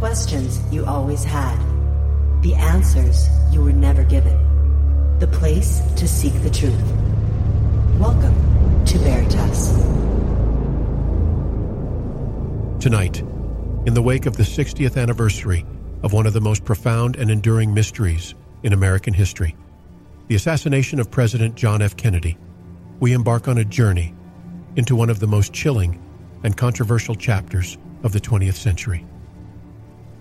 questions you always had, the answers you were never given, the place to seek the truth. Welcome to Veritas. Tonight, in the wake of the 60th anniversary of one of the most profound and enduring mysteries in American history, the assassination of President John F. Kennedy, we embark on a journey into one of the most chilling and controversial chapters of the 20th century.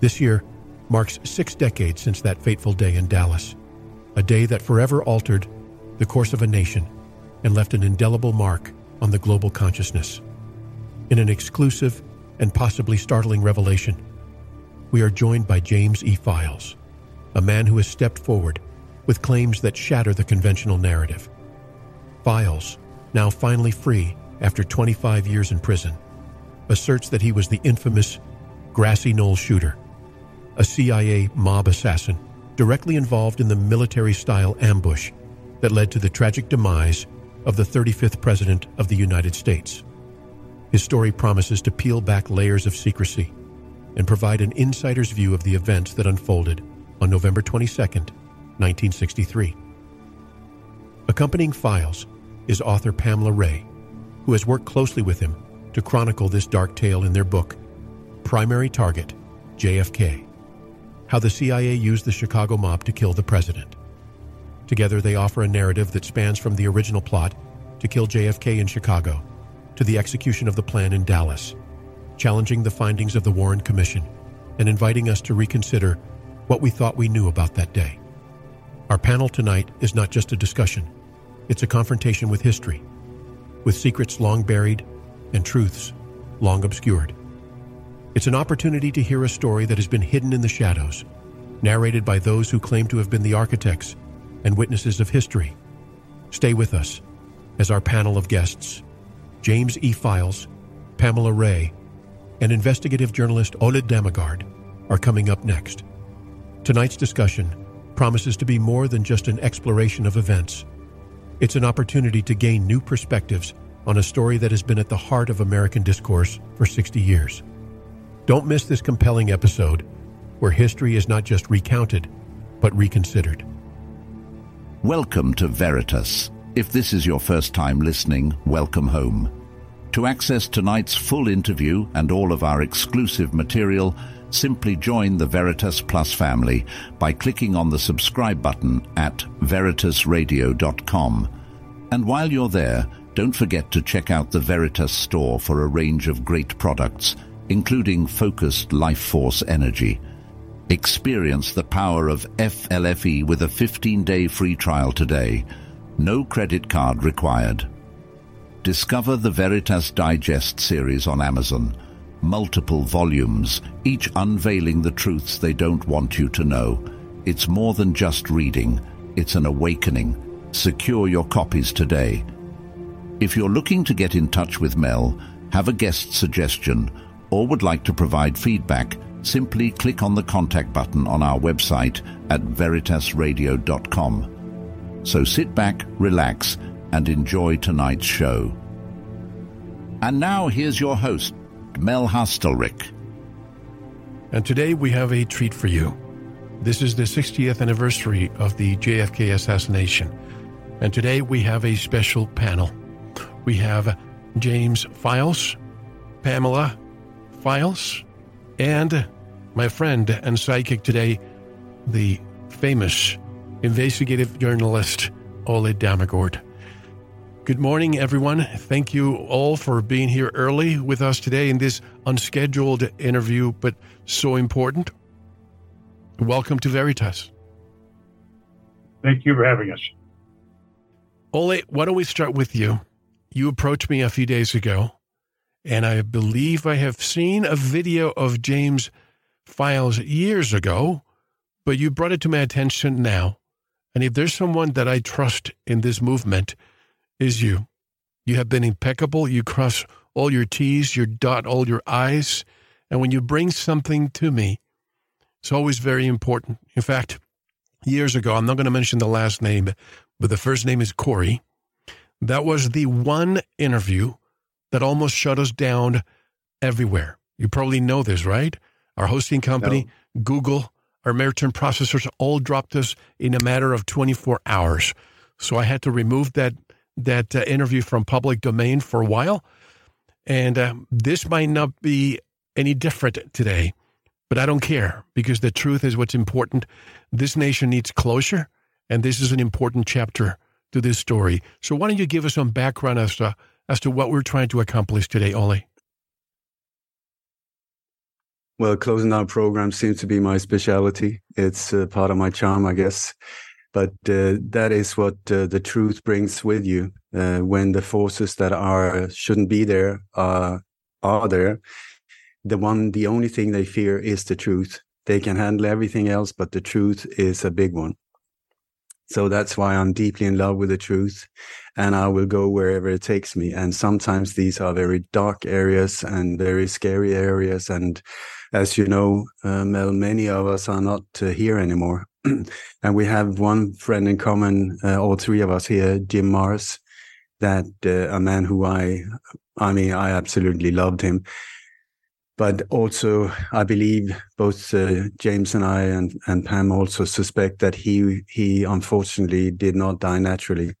This year marks six decades since that fateful day in Dallas, a day that forever altered the course of a nation and left an indelible mark on the global consciousness. In an exclusive and possibly startling revelation, we are joined by James E. Files, a man who has stepped forward with claims that shatter the conventional narrative. Files, now finally free after 25 years in prison, asserts that he was the infamous Grassy Knoll shooter, a CIA mob assassin directly involved in the military-style ambush that led to the tragic demise of the 35th President of the United States. His story promises to peel back layers of secrecy and provide an insider's view of the events that unfolded on November 22, 1963. Accompanying Files is author Pamela Ray, who has worked closely with him to chronicle this dark tale in their book, Primary Target JFK How the CIA Used the Chicago Mob to Kill the President. Together, they offer a narrative that spans from the original plot to kill JFK in Chicago to the execution of the plan in Dallas, challenging the findings of the Warren Commission and inviting us to reconsider what we thought we knew about that day. Our panel tonight is not just a discussion, it's a confrontation with history, with secrets long buried and truths long obscured. It's an opportunity to hear a story that has been hidden in the shadows, narrated by those who claim to have been the architects and witnesses of history. Stay with us as our panel of guests, James E. Files, Pamela Ray, and investigative journalist Ole Dammegard, are coming up next. Tonight's discussion promises to be more than just an exploration of events. It's an opportunity to gain new perspectives on a story that has been at the heart of American discourse for 60 years. Don't miss this compelling episode where history is not just recounted, but reconsidered. Welcome to Veritas. If this is your first time listening, welcome home. To access tonight's full interview and all of our exclusive material, simply join the Veritas Plus family by clicking on the subscribe button at veritasradio.com. And while you're there, don't forget to check out the Veritas store for a range of great products, including focused life force energy. Experience the power of FLFE with a 15-day free trial today. No credit card required. Discover the Veritas Digest series on Amazon. Multiple volumes, each unveiling the truths they don't want you to know. It's more than just reading. It's an awakening. Secure your copies today. If you're looking to get in touch with Mel, have a guest suggestion, or would like to provide feedback, simply click on the contact button on our website at veritasradio.com. So sit back, relax, and enjoy tonight's show. And now here's your host, Mel Hastelrick. And today we have a treat for you. This is the 60th anniversary of the JFK assassination. And today we have a special panel. We have James Files, Pamela Files, and my friend and psychic today, the famous investigative journalist Ole Dammegard. Good morning, everyone. Thank you all for being here early with us today in this unscheduled interview, but so important. Welcome to Veritas. Thank you for having us. Ole, why don't we start with you? You approached me a few days ago, and I believe I have seen a video of James Files years ago, but you brought it to my attention now. And if there's someone that I trust in this movement, is you. You have been impeccable. You cross all your T's, you dot all your I's. And when you bring something to me, it's always very important. In fact, years ago, I'm not going to mention the last name, but the first name is Corey. That was the one interview that almost shut us down everywhere. You probably know this, right? our hosting company, no. Google, our maritime processors all dropped us in a matter of 24 hours. So I had to remove that that uh, interview from public domain for a while. And uh, this might not be any different today, but I don't care because the truth is what's important. This nation needs closure, and this is an important chapter to this story. So why don't you give us some background as to as to what we're trying to accomplish today, Ole? Well, closing down programs seems to be my specialty. It's uh, part of my charm, I guess. But uh, that is what uh, the truth brings with you uh, when the forces that are shouldn't be there are are there. The one, the only thing they fear is the truth. They can handle everything else, but the truth is a big one. So that's why I'm deeply in love with the truth and I will go wherever it takes me. And sometimes these are very dark areas and very scary areas. And as you know, uh, Mel, many of us are not uh, here anymore. and we have one friend in common, uh, all three of us here, Jim Marrs, that uh, a man who I, I mean, I absolutely loved him but also I believe both uh, James and I and, and Pam also suspect that he he unfortunately did not die naturally.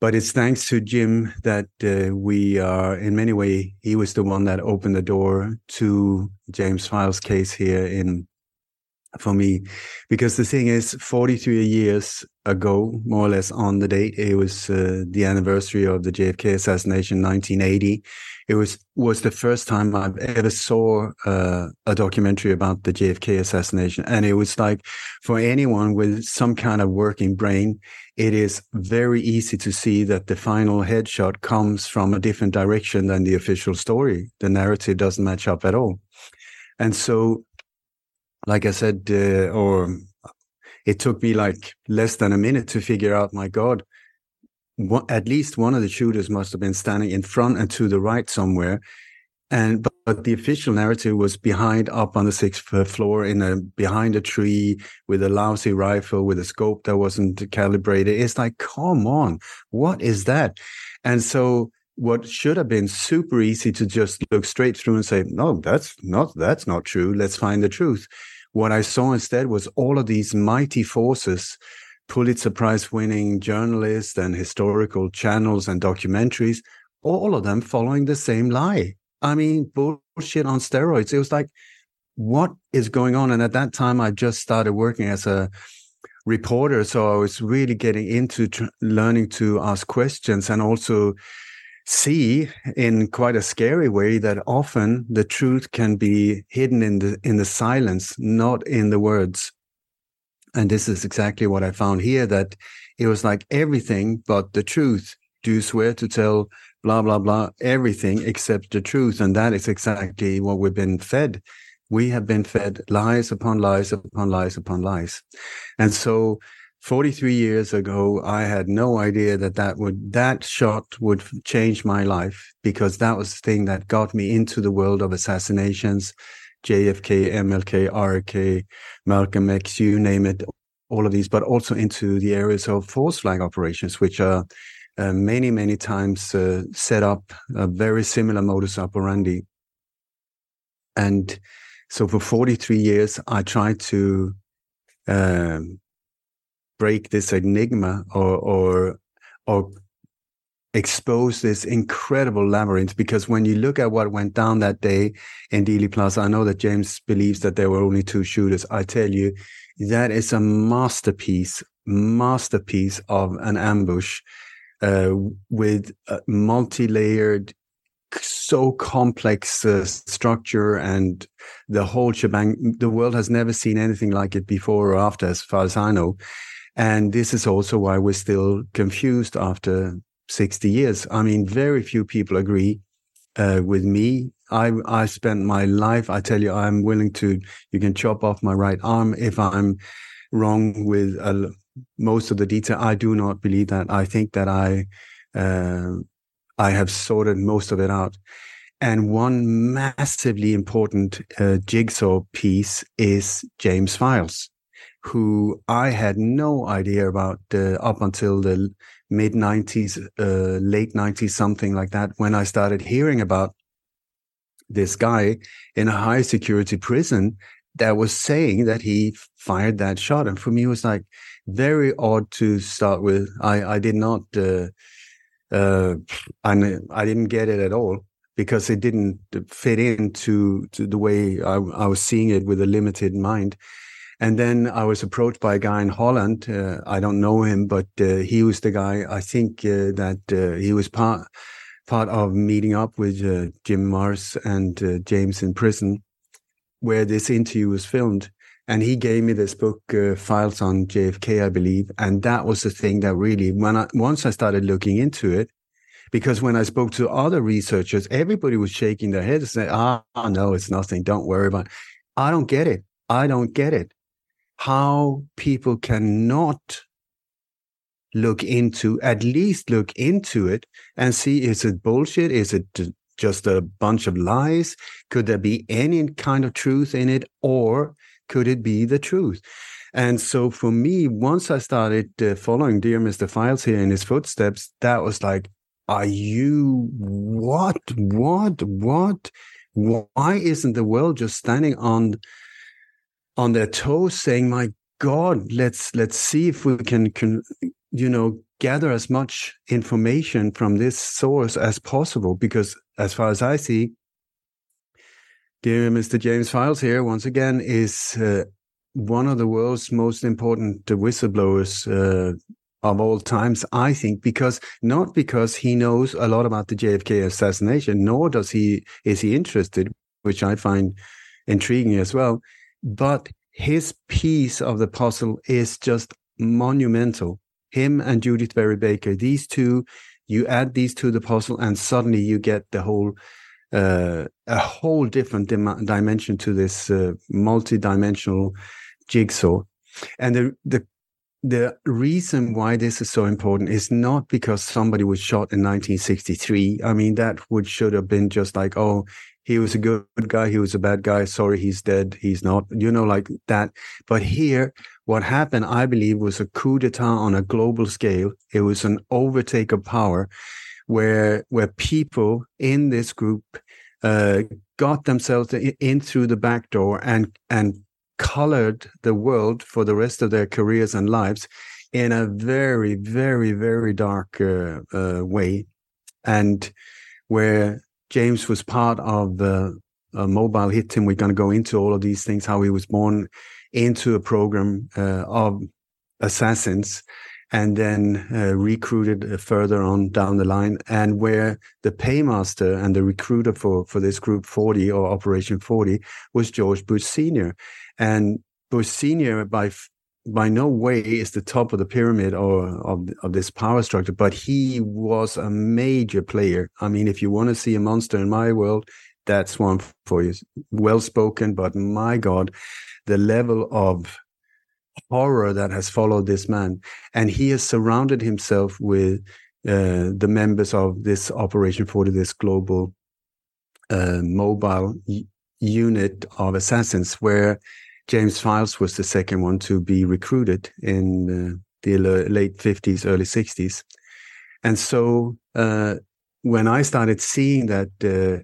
But it's thanks to Jim that uh, we are in many ways he was the one that opened the door to James Files case here in for me. Because the thing is 43 years ago more or less on the date it was uh, the anniversary of the JFK assassination 1980 it was was the first time I've ever saw uh, a documentary about the JFK assassination, and it was like for anyone with some kind of working brain, it is very easy to see that the final headshot comes from a different direction than the official story. The narrative doesn't match up at all, and so, like I said, uh, or it took me like less than a minute to figure out. My God, one, at least one of the shooters must have been standing in front and to the right somewhere. And but, but, the official narrative was behind, up on the sixth floor, in a behind a tree with a lousy rifle with a scope that wasn't calibrated. It's like, come on, what is that? And so, what should have been super easy to just look straight through and say, no, that's not that's not true. Let's find the truth. What I saw instead was all of these mighty forces Pulitzer Prize winning journalists and historical channels and documentaries, all of them following the same lie. I mean, bullshit on steroids. It was like, what is going on? And at that time, I just started working as a reporter. So I was really getting into tr- learning to ask questions and also see in quite a scary way that often the truth can be hidden in the in the silence not in the words and this is exactly what I found here that it was like everything but the truth. Do you swear to tell blah, blah, blah, everything except the truth? And that is exactly what we've been fed. We have been fed lies upon lies upon lies upon lies. And so 43 years ago, I had no idea that that would, that shot would change my life because that was the thing that got me into the world of assassinations JFK, MLK, RK, Malcolm X, you name it, all of these, but also into the areas of false flag operations, which are uh, many, many times uh, set up a very similar modus operandi. And so for 43 years, I tried to um, break this enigma or, or, or expose this incredible labyrinth because when you look at what went down that day in Dealey Plaza, I know that James believes that there were only two shooters. I tell you, that is a masterpiece, masterpiece of an ambush uh, with multi-layered, so complex uh, structure and the whole shebang. The world has never seen anything like it before or after, as far as I know. And this is also why we're still confused after 60 years. I mean, very few people agree uh, with me. I I spent my life. I tell you, I'm willing to. You can chop off my right arm if I'm wrong with uh, most of the detail. I do not believe that. I think that I uh, I have sorted most of it out. And one massively important uh, jigsaw piece is James Files, who I had no idea about uh, up until the mid 90s, uh, late 90s, something like that, when I started hearing about this guy in a high security prison that was saying that he fired that shot. And for me, it was like very odd to start with. I, I did not, uh, uh, I, I didn't get it at all because it didn't fit into to the way I, I was seeing it with a limited mind. And then I was approached by a guy in Holland. Uh, I don't know him, but uh, he was the guy. I think uh, that uh, he was part part of meeting up with uh, Jim Marrs and uh, James in prison, where this interview was filmed. And he gave me this book, Files on JFK, I believe. And that was the thing that really, when I once I started looking into it, because when I spoke to other researchers, everybody was shaking their heads and saying, "Ah, no, it's nothing. Don't worry about." It. I don't get it. I don't get it how people cannot look into, at least look into it and see is it bullshit? Is it just a bunch of lies? Could there be any kind of truth in it? Or could it be the truth? And so for me, once I started uh, following Dear Mr. Files here in his footsteps, that was like, are you what, what, what? Why isn't the world just standing on on their toes saying my god let's let's see if we can, can you know gather as much information from this source as possible. Because as far as i see dear mr james files here once again is uh, one of the world's most important whistleblowers uh, of all times, I think, because not because he knows a lot about the JFK assassination, nor does he is he interested, which I find intriguing as well but his piece of the puzzle is just monumental. Him and Judyth Vary Baker, these two, you add these to the puzzle, and suddenly you get the whole, uh, a whole different dim- dimension to this uh, multi-dimensional jigsaw. And the the the reason why this is so important is not because somebody was shot in 1963. I mean, that would should have been just like, oh, he was a good guy, he was a bad guy. Sorry, he's dead. He's not, you know, like that. But here, what happened, I believe, was a coup d'etat on a global scale. It was an overtake of power where where people in this group uh, got themselves in through the back door and and colored the world for the rest of their careers and lives in a very, very, very dark uh, uh, way, and where James was part of the uh, mobile hit team. We're going to go into all of these things, how he was born into a program uh, of assassins and then uh, recruited further on down the line and where the paymaster and the recruiter for, for this group 40 or operation 40 was george bush senior and bush senior by by no way is the top of the pyramid or of, of this power structure, but he was a major player. I mean, if you want to see a monster in my world, that's one for you. Well spoken, but my God, the level of horror that has followed this man. And he has surrounded himself with uh, the members of this Operation 40, this global uh, mobile unit of assassins, where James Files was the second one to be recruited in uh, the late 50s, early 60s. And so uh, when I started seeing that uh,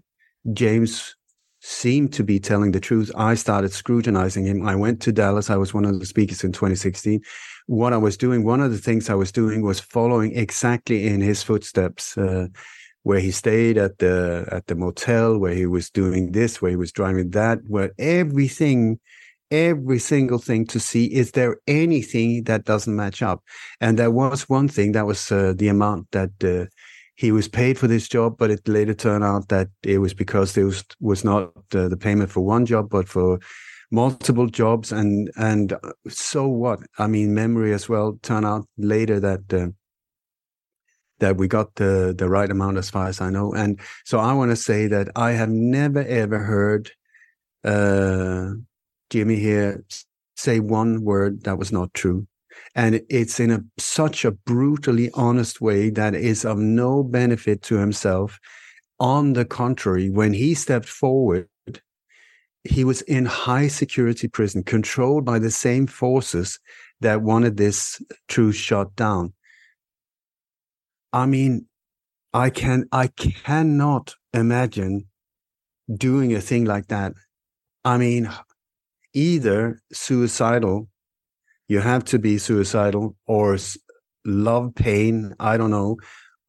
James seemed to be telling the truth, I started scrutinizing him. I went to Dallas. I was one of the speakers in 2016. What I was doing, one of the things I was doing was following exactly in his footsteps. Uh, where he stayed at the at the motel, where he was doing this, where he was driving that, where everything every single thing to see is there anything that doesn't match up? And there was one thing that was uh, the amount that uh, he was paid for this job but it later turned out that it was because there was was not uh, the payment for one job but for multiple jobs. And and uh, so what? I mean memory as well turned out later that uh, that we got the the right amount as far as i know. And so i want to say that i have never ever heard uh Jimmy here say one word that was not true. And it's in a such a brutally honest way that is of no benefit to himself. On the contrary, when he stepped forward, he was in high security prison, controlled by the same forces that wanted this truth shut down. I mean, I can I cannot imagine doing a thing like that, I mean, either suicidal, you have to be suicidal, or love pain, I don't know,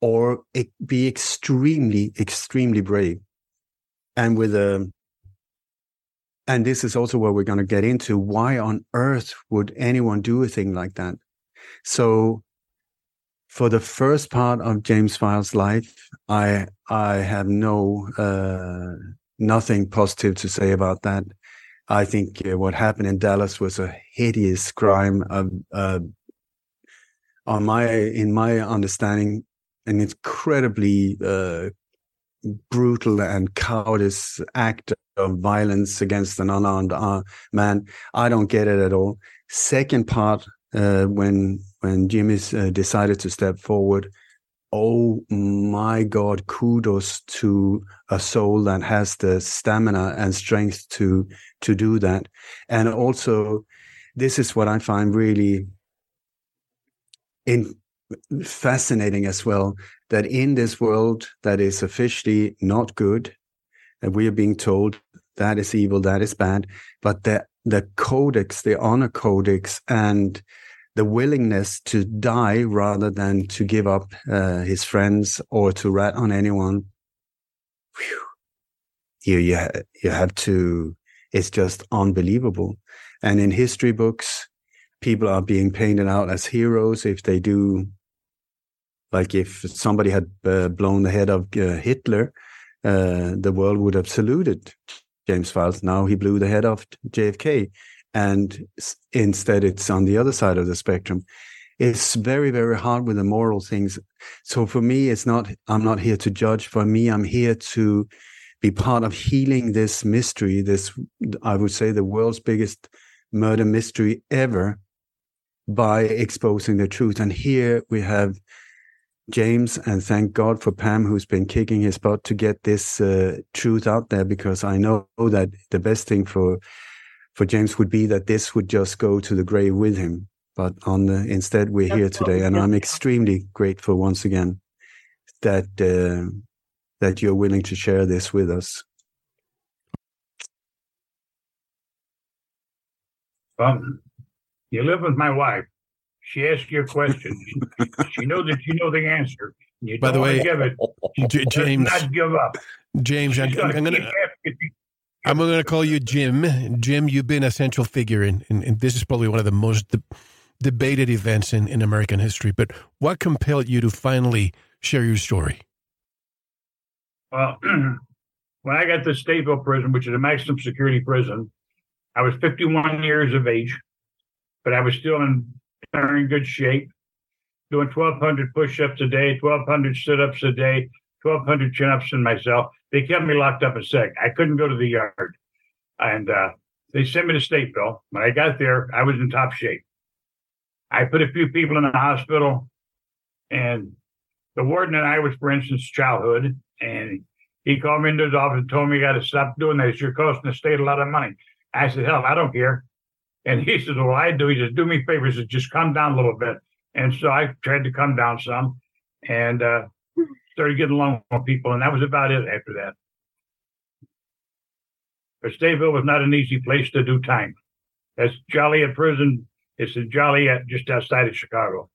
or be extremely, extremely brave. And with a, and this is also what we're going to get into. Why on earth would anyone do a thing like that? So, for the first part of James Files' life, I I have no uh, nothing positive to say about that. I think uh, what happened in Dallas was a hideous crime of, uh, on my in my understanding, an incredibly uh, brutal and cowardice act of violence against an unarmed uh, man. I don't get it at all. Second part, uh, when when Jimmy uh, decided to step forward, oh my God, kudos to a soul that has the stamina and strength to to do that. And also, this is what I find really in fascinating as well that in this world that is officially not good and we are being told that is evil that is bad but the the codex the honor codex and the willingness to die rather than to give up uh, his friends or to rat on anyone. Whew, you you, you have to it's just unbelievable. And in history books people are being painted out as heroes if they do like if somebody had uh, blown the head of uh, hitler uh, the world would have saluted james files. Now he blew the head off jfk and instead it's on the other side of the spectrum. It's very very hard with the moral things. So for me it's not i'm not here to judge. For me i'm here to be part of healing this mystery this i would say the world's biggest murder mystery ever by exposing the truth. And here we have James, and thank God for Pam, who's been kicking his butt to get this uh, truth out there, because I know that the best thing for for James would be that this would just go to the grave with him. But on the instead, we're here today, and I'm extremely grateful once again that uh, that you're willing to share this with us. Um, you live with my wife. She asks you a question. she knows that you know the answer. You By the way, give it. J- James, not give up. James, I'm, I'm, gonna. I'm going to call you Jim. Jim, you've been a central figure in, in, in this is probably one of the most de- debated events in, in American history. But what compelled you to finally share your story? Well, when I got to Stateville Prison, which is a maximum security prison, I was 51 years of age but I was still in very good shape, doing 1,200 push ups a day, 1,200 sit ups a day, 1,200 chin ups in myself. They kept me locked up a sec. I couldn't go to the yard. And uh, they sent me to Stateville. When I got there, I was in top shape. I put a few people in the hospital, and the warden and I was, for instance, childhood, and he called me into his office and told me I got to stop doing this. You're costing the state a lot of money. I said, hell, I don't care. And he says, Well, I do. He says, Do me favors, just come down a little bit. And so I tried to come down some and uh, started getting along with people. And that was about it after that. But Stateville was not an easy place to do time. That's Joliet Prison. It's in Joliet, just outside of Chicago,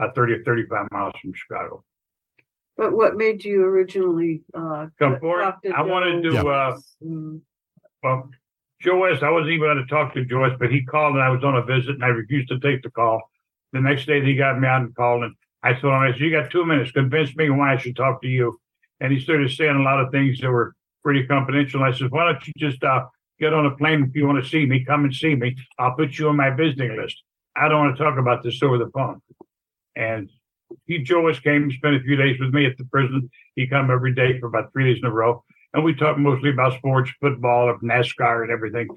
about 30 or 35 miles from Chicago. But what made you originally uh, come forward? I wanted to, uh, mm. well, Joe West, I wasn't even going to talk to Joyce, but he called and I was on a visit and I refused to take the call. The next day he got me out and called and I told him, I said, you got two minutes, convince me why I should talk to you. And he started saying a lot of things that were pretty confidential. I said, why don't you just uh, get on a plane if you want to see me, come and see me. I'll put you on my visiting list. I don't want to talk about this over the phone. And he, Joe West came and spent a few days with me at the prison. He come every day for about three days in a row and we talked mostly about sports, football, of NASCAR, and everything.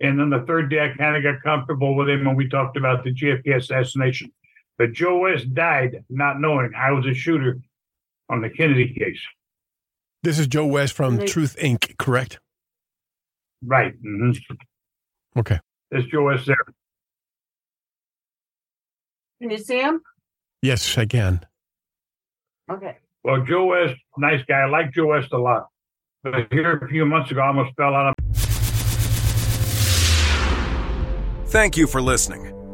And then the third day, I kind of got comfortable with him, and we talked about the JFK assassination. But Joe West died not knowing I was a shooter on the Kennedy case. This is Joe West from right. Truth Inc., correct? Right. Mm-hmm. Okay. There's Joe West there. Can you see him? Yes, I can. Okay. Well, Joe West, nice guy. I like Joe West a lot. But here a few months ago, I almost fell out of. Thank you for listening.